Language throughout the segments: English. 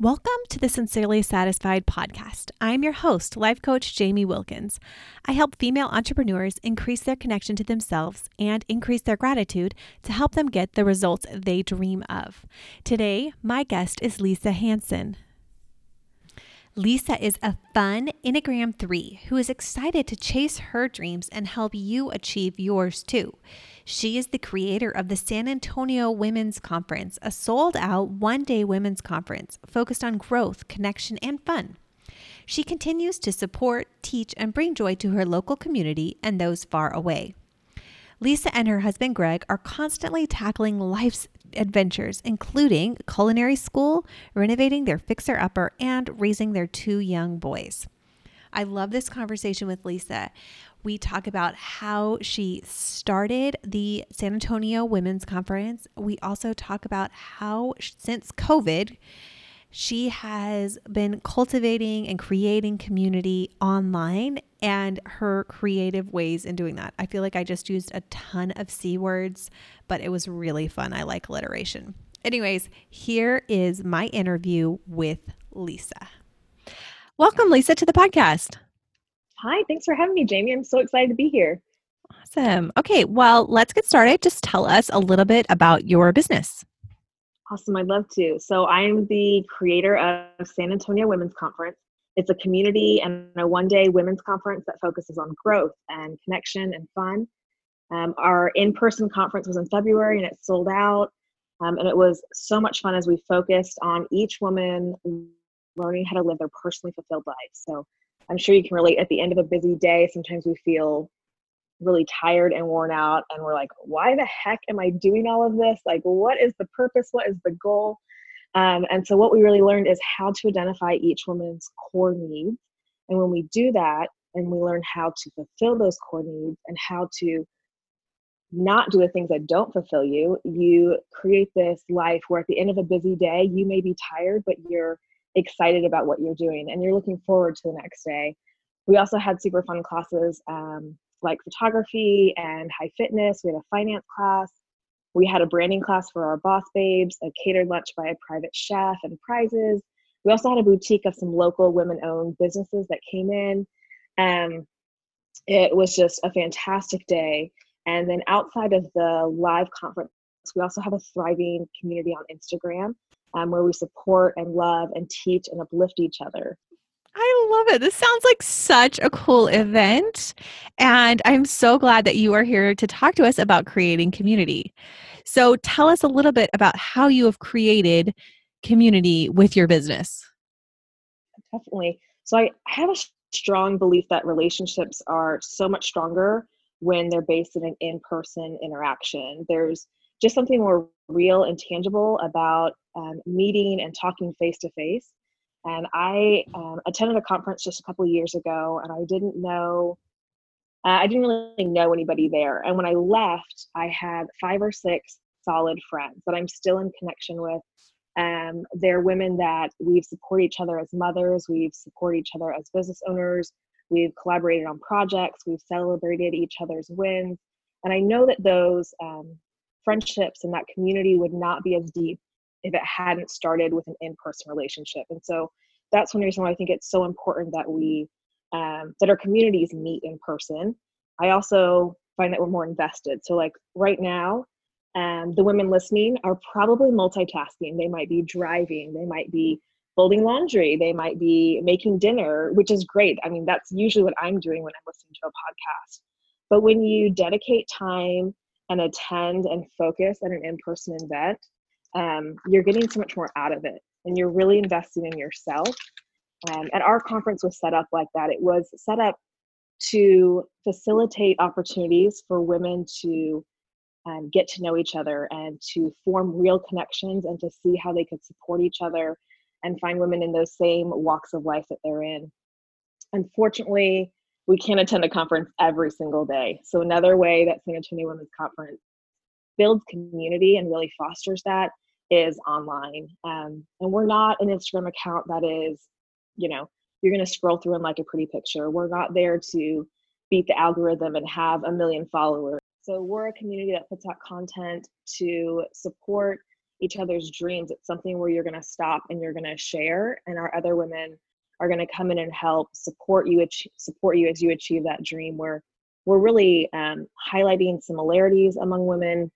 Welcome to the Sincerely Satisfied podcast. I'm your host, life coach Jamie Wilkins. I help female entrepreneurs increase their connection to themselves and increase their gratitude to help them get the results they dream of. Today, my guest is Lisa Hansen. Lisa is a fun Enneagram 3 who is excited to chase her dreams and help you achieve yours too. She is the creator of the San Antonio Women's Conference, a sold out one day women's conference focused on growth, connection, and fun. She continues to support, teach, and bring joy to her local community and those far away. Lisa and her husband Greg are constantly tackling life's adventures, including culinary school, renovating their fixer upper, and raising their two young boys. I love this conversation with Lisa. We talk about how she started the San Antonio Women's Conference. We also talk about how, since COVID, she has been cultivating and creating community online and her creative ways in doing that. I feel like I just used a ton of C words, but it was really fun. I like alliteration. Anyways, here is my interview with Lisa. Welcome, Lisa, to the podcast. Hi, thanks for having me, Jamie. I'm so excited to be here. Awesome. Okay, well, let's get started. Just tell us a little bit about your business. Awesome, I'd love to. So, I'm the creator of San Antonio Women's Conference. It's a community and a one day women's conference that focuses on growth and connection and fun. Um, our in person conference was in February and it sold out. Um, and it was so much fun as we focused on each woman learning how to live their personally fulfilled life. So, I'm sure you can relate at the end of a busy day, sometimes we feel really tired and worn out and we're like why the heck am i doing all of this like what is the purpose what is the goal um, and so what we really learned is how to identify each woman's core needs and when we do that and we learn how to fulfill those core needs and how to not do the things that don't fulfill you you create this life where at the end of a busy day you may be tired but you're excited about what you're doing and you're looking forward to the next day we also had super fun classes um, like photography and high fitness. We had a finance class. We had a branding class for our boss babes, a catered lunch by a private chef, and prizes. We also had a boutique of some local women owned businesses that came in. And it was just a fantastic day. And then outside of the live conference, we also have a thriving community on Instagram um, where we support and love and teach and uplift each other. I love it. This sounds like such a cool event. And I'm so glad that you are here to talk to us about creating community. So, tell us a little bit about how you have created community with your business. Definitely. So, I have a strong belief that relationships are so much stronger when they're based in an in person interaction. There's just something more real and tangible about um, meeting and talking face to face and I um, attended a conference just a couple years ago, and I didn't know, uh, I didn't really know anybody there. And when I left, I had five or six solid friends that I'm still in connection with. Um, they're women that we've supported each other as mothers, we've supported each other as business owners, we've collaborated on projects, we've celebrated each other's wins. And I know that those um, friendships and that community would not be as deep if it hadn't started with an in-person relationship. And so that's one reason why i think it's so important that we um, that our communities meet in person. I also find that we're more invested. So like right now um, the women listening are probably multitasking. They might be driving. They might be folding laundry. They might be making dinner which is great. I mean that's usually what i'm doing when i'm listening to a podcast. But when you dedicate time and attend and focus at an in-person event um, you're getting so much more out of it and you're really investing in yourself. Um, and our conference was set up like that. It was set up to facilitate opportunities for women to um, get to know each other and to form real connections and to see how they could support each other and find women in those same walks of life that they're in. Unfortunately we can't attend a conference every single day. So another way that san antonio women's conference builds community and really fosters that is online. Um, and we're not an Instagram account that is, you know, you're going to scroll through and like a pretty picture. We're not there to beat the algorithm and have a million followers. So we're a community that puts out content to support each other's dreams. It's something where you're going to stop and you're going to share, and our other women are going to come in and help support you support you as you achieve that dream. Where we're really um, highlighting similarities among women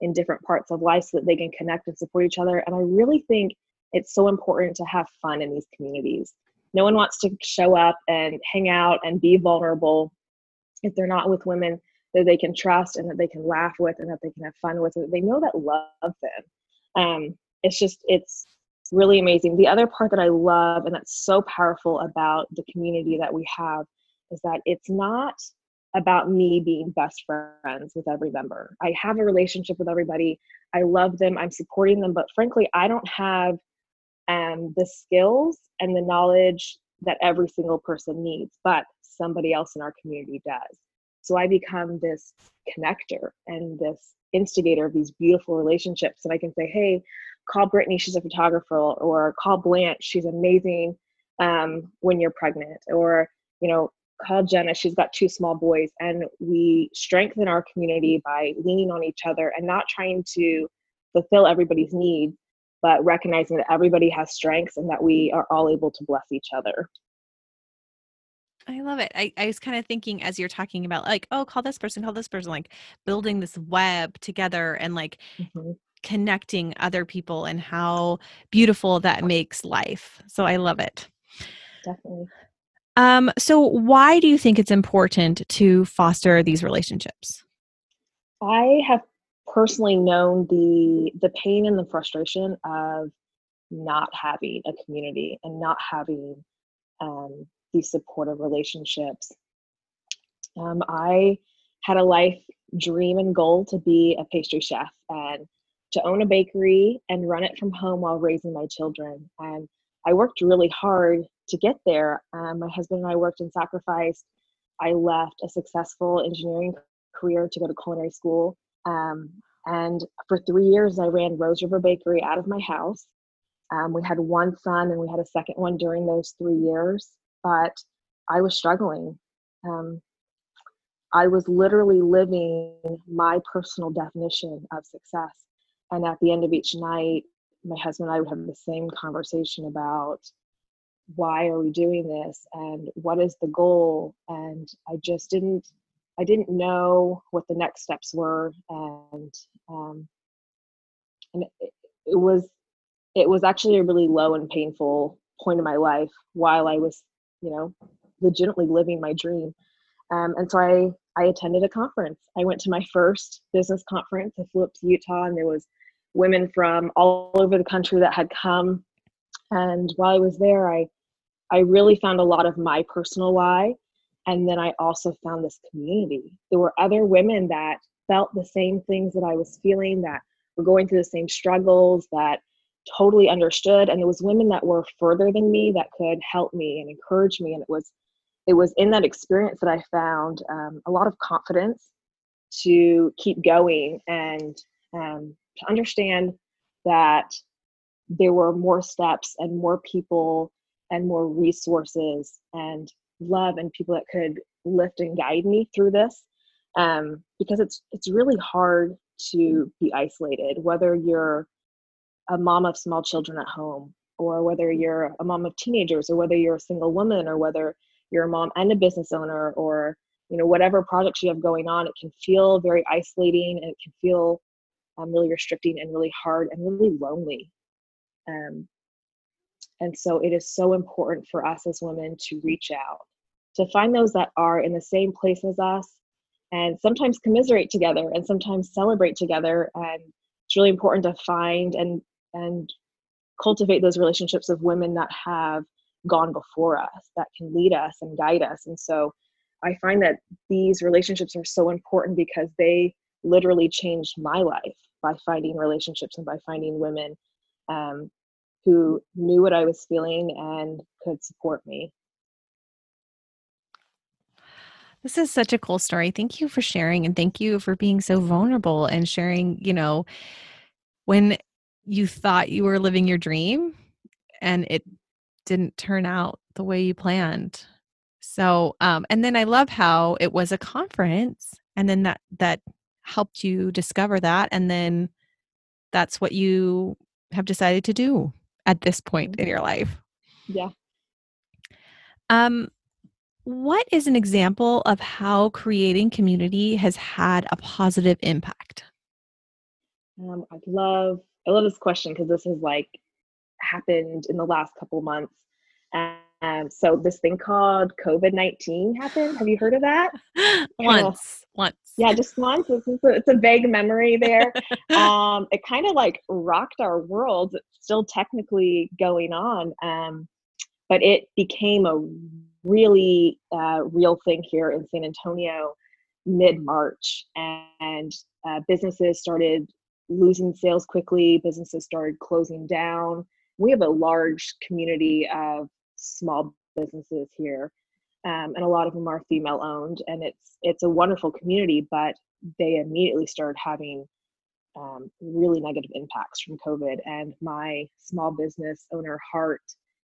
in different parts of life so that they can connect and support each other. And I really think it's so important to have fun in these communities. No one wants to show up and hang out and be vulnerable if they're not with women that they can trust and that they can laugh with and that they can have fun with. They know that love them. Um, it's just, it's really amazing. The other part that I love and that's so powerful about the community that we have is that it's not about me being best friends with every member. I have a relationship with everybody. I love them. I'm supporting them. But frankly, I don't have um, the skills and the knowledge that every single person needs, but somebody else in our community does. So I become this connector and this instigator of these beautiful relationships. And I can say, hey, call Brittany, she's a photographer, or call Blanche, she's amazing um, when you're pregnant, or, you know, call Jenna, she's got two small boys. And we strengthen our community by leaning on each other and not trying to fulfill everybody's needs, but recognizing that everybody has strengths and that we are all able to bless each other. I love it. I, I was kind of thinking as you're talking about like, oh, call this person, call this person, like building this web together and like mm-hmm. connecting other people and how beautiful that makes life. So I love it. Definitely. Um, so why do you think it's important to foster these relationships? I have personally known the the pain and the frustration of not having a community and not having um, these supportive relationships. Um, I had a life dream and goal to be a pastry chef and to own a bakery and run it from home while raising my children. And I worked really hard to get there. Um, my husband and I worked and sacrificed. I left a successful engineering career to go to culinary school. Um, and for three years, I ran Rose River Bakery out of my house. Um, we had one son and we had a second one during those three years but I was struggling. Um, I was literally living my personal definition of success. And at the end of each night, my husband and I would have the same conversation about why are we doing this and what is the goal and i just didn't i didn't know what the next steps were and um, and it, it was it was actually a really low and painful point in my life while i was you know, legitimately living my dream. Um, and so I, I attended a conference. I went to my first business conference. I flew up to Utah and there was women from all over the country that had come. And while I was there, I, I really found a lot of my personal why. And then I also found this community. There were other women that felt the same things that I was feeling, that were going through the same struggles, that totally understood and it was women that were further than me that could help me and encourage me and it was it was in that experience that i found um, a lot of confidence to keep going and um, to understand that there were more steps and more people and more resources and love and people that could lift and guide me through this um, because it's it's really hard to be isolated whether you're a mom of small children at home or whether you're a mom of teenagers or whether you're a single woman or whether you're a mom and a business owner or you know whatever projects you have going on it can feel very isolating and it can feel um, really restricting and really hard and really lonely. Um, and so it is so important for us as women to reach out to find those that are in the same place as us and sometimes commiserate together and sometimes celebrate together. And it's really important to find and and cultivate those relationships of women that have gone before us that can lead us and guide us. And so i find that these relationships are so important because they literally changed my life by finding relationships and by finding women um, who knew what i was feeling and could support me this is such a cool story thank you for sharing and thank you for being so vulnerable and sharing you know when you thought you were living your dream and it didn't turn out the way you planned. So, um, and then I love how it was a conference and then that, that helped you discover that. And then that's what you have decided to do at this point in your life. Yeah. Um, what is an example of how creating community has had a positive impact? Um, I love I love this question because this has like happened in the last couple months. Um, so this thing called COVID nineteen happened. Have you heard of that? once, once. Yeah, just once. It's, it's, a, it's a vague memory there. um, it kind of like rocked our world. It's still technically going on, um, but it became a really uh, real thing here in San Antonio mid March, and uh, businesses started losing sales quickly. Businesses started closing down. We have a large community of small businesses here, um, and a lot of them are female owned, and it's it's a wonderful community. But they immediately started having um, really negative impacts from COVID, and my small business owner heart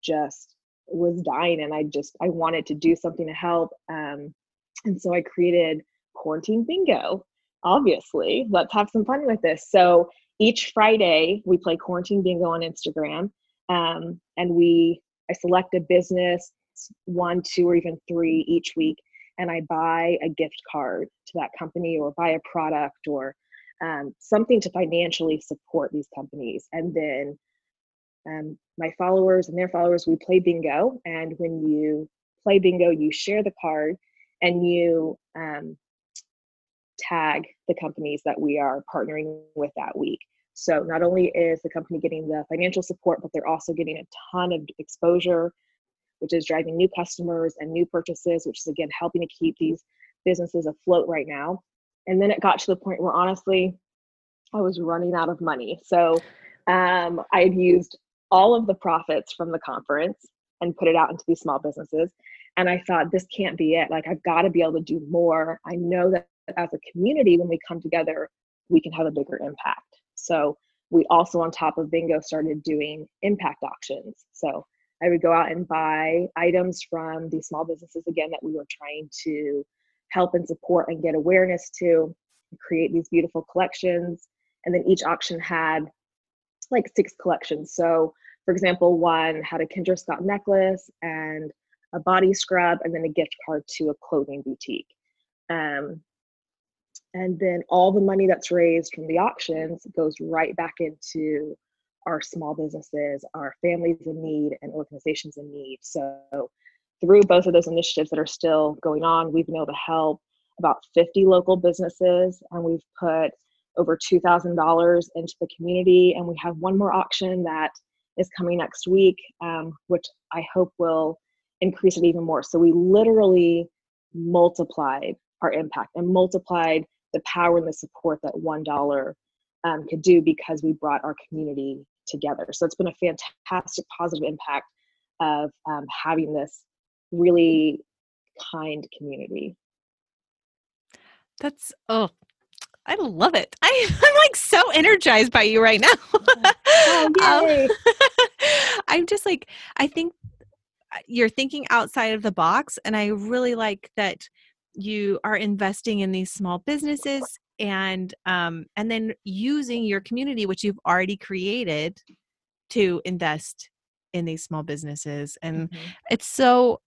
just was dying, and I just I wanted to do something to help, um, and so I created quarantine bingo obviously let's have some fun with this so each friday we play quarantine bingo on instagram um, and we i select a business one two or even three each week and i buy a gift card to that company or buy a product or um, something to financially support these companies and then um, my followers and their followers we play bingo and when you play bingo you share the card and you um, tag the companies that we are partnering with that week. So not only is the company getting the financial support, but they're also getting a ton of exposure, which is driving new customers and new purchases, which is again helping to keep these businesses afloat right now. And then it got to the point where honestly, I was running out of money. So um, I had used all of the profits from the conference and put it out into these small businesses. And I thought, this can't be it. Like, I've got to be able to do more. I know that as a community, when we come together, we can have a bigger impact. So we also, on top of bingo, started doing impact auctions. So I would go out and buy items from these small businesses again that we were trying to help and support and get awareness to, create these beautiful collections. And then each auction had like six collections. So, for example, one had a Kendra Scott necklace and a body scrub, and then a gift card to a clothing boutique. Um, and then all the money that's raised from the auctions goes right back into our small businesses, our families in need, and organizations in need. So, through both of those initiatives that are still going on, we've been able to help about 50 local businesses, and we've put over $2,000 into the community. And we have one more auction that is coming next week, um, which I hope will increase it even more. So, we literally multiplied our impact and multiplied the power and the support that one dollar um, could do because we brought our community together. So it's been a fantastic positive impact of um, having this really kind community. That's oh, I love it. I, I'm like so energized by you right now. oh, yay. Um, I'm just like I think uh, you're thinking outside of the box, and I really like that you are investing in these small businesses and um, and then using your community which you've already created to invest in these small businesses. And Mhm. it's so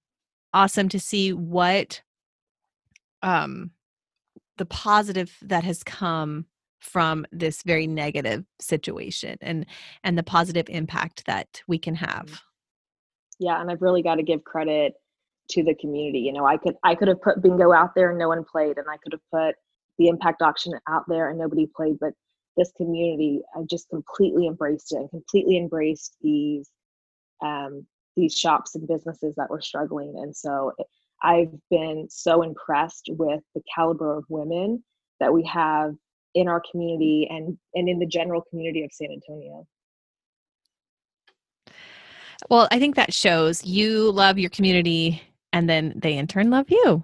awesome to see what um the positive that has come from this very negative situation and and the positive impact that we can have. Yeah, and I've really got to give credit to the community. You know, I could I could have put bingo out there and no one played, and I could have put the impact auction out there and nobody played, but this community I just completely embraced it and completely embraced these um, these shops and businesses that were struggling. And so it- I've been so impressed with the caliber of women that we have in our community and and in the general community of San Antonio. well i think that shows you love your community and then they in turn love you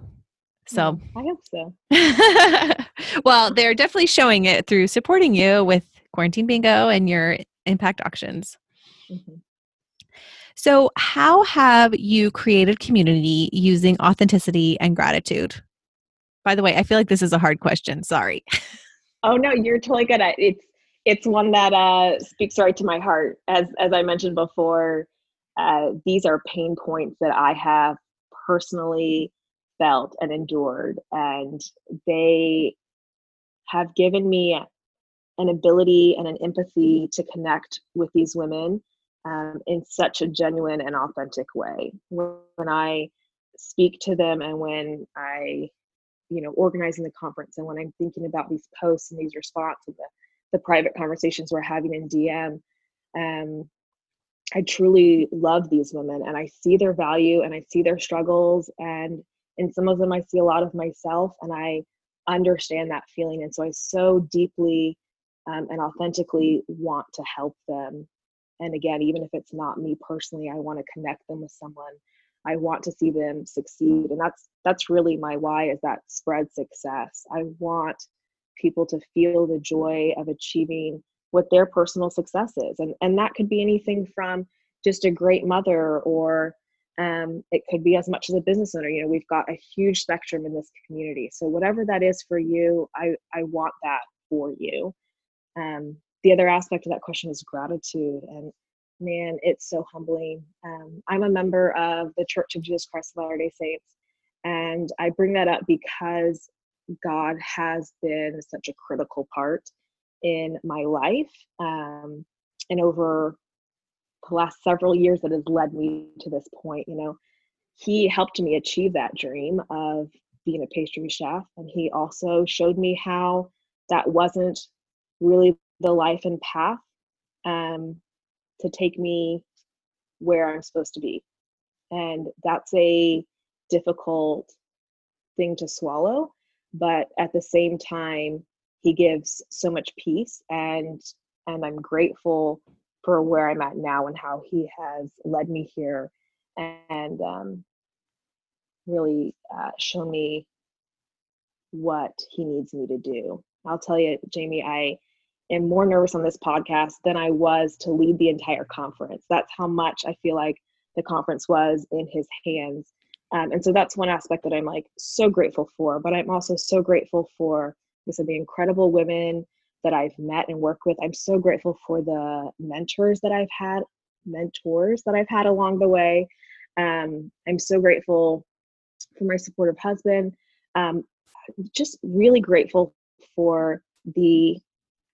so I hope so. well they're definitely showing it through supporting you with quarantine bingo and your impact auctions Mhm. so how have you created community using authenticity and gratitude by the way i feel like this is a hard question sorry Oh no, you're totally good at it's it's one that uh, speaks right to my heart. As as I mentioned before, uh, these are pain points that I have personally felt and endured, and they have given me an ability and an empathy to connect with these women um, in such a genuine and authentic way. When I speak to them and when I, you know, organizing the conference and when I'm thinking about these posts and these responses the, the private conversations we're having in DM, um, I truly love these women and I see their value and I see their struggles and in some of them I see a lot of myself and I understand that feeling and so I so deeply um, and authentically want to help them. And again even if it's not me personally i want to connect them with someone. I want to see them succeed and that's that's really my why is that spread success. I want people to feel the joy of achieving what their personal success is. And and that could be anything from just a great mother or um, it could be as much as a business owner. You know we've got a huge spectrum in this community. So whatever that is for you i i want that for you. Um, the other aspect of that question is gratitude. And man it's so humbling. Um, i'm a member of the church of jesus christ of latter day saints and i bring that up because god has been such a critical part in my life um, and over the last several years that has led me to this point you know he helped me achieve that dream of being a pastry chef and he also showed me how that wasn't really the life and path um, to take me where I'm supposed to be. And that's a difficult thing to swallow. But at the same time, he gives so much peace and and I'm grateful for where I'm at now and how he has led me here and um, really uh, shown me what he needs me to do. I'll tell you, Jamie, I am more nervous on this podcast than I was to lead the entire conference. That's how much I feel like the conference was in his hands. Um, and so that's one aspect that I'm like so grateful for. But I'm also so grateful for like the incredible women that I've met and worked with. I'm so grateful for the mentors that I've had, mentors that I've had along the way. Um, I'm so grateful for my supportive husband. Um, just really grateful for the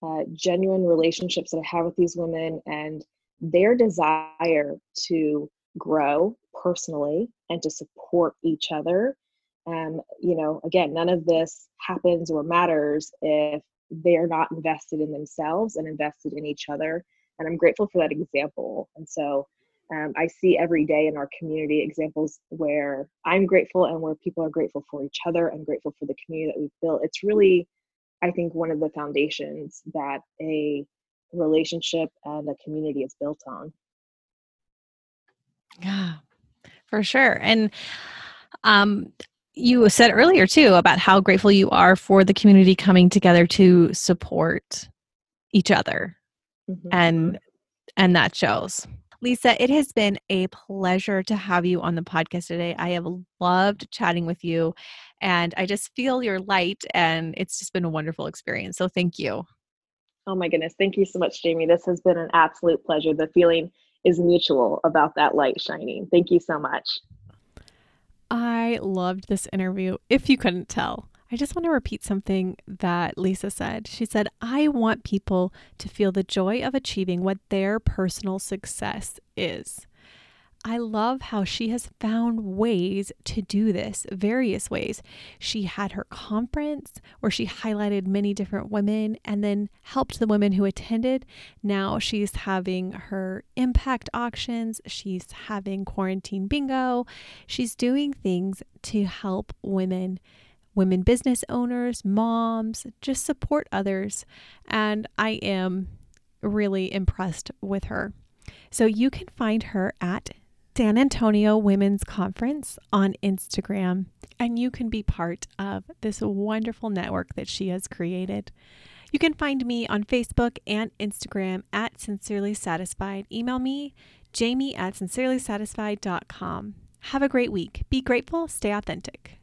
uh, genuine relationships that I have with these women and their desire to grow personally and to support each other. And, you know, again, none of this happens or matters if they're not invested in themselves and invested in each other. And I'm grateful for that example. And so um, I see every day in our community examples where I'm grateful and where people are grateful for each other and grateful for the community that we've built. It's really I think one of the foundations that a relationship and a community is built on. Yeah, for sure. And um, you said earlier too about how grateful you are for the community coming together to support each other. Mm-hmm. And and that shows. Lisa, it has been a pleasure to have you on the podcast today. I have loved chatting with you and I just feel your light and it's just been a wonderful experience. So thank you. Oh my goodness. Thank you so much, Jamie. This has been an absolute pleasure. The feeling is mutual about that light shining. Thank you so much. I loved this interview, if you couldn't tell. I just want to repeat something that Lisa said. She said, I want people to feel the joy of achieving what their personal success is. I love how she has found ways to do this, various ways. She had her conference where she highlighted many different women and then helped the women who attended. Now she's having her impact auctions, she's having quarantine bingo. She's doing things to help women women business owners, moms, just support others. And I am really impressed with her. So you can find her at San Antonio Women's Conference on Instagram, and you can be part of this wonderful network that she has created. You can find me on Facebook and Instagram at Sincerely Satisfied. Email me, jamie at sincerelysatisfied.com. Have a great week. Be grateful, stay authentic.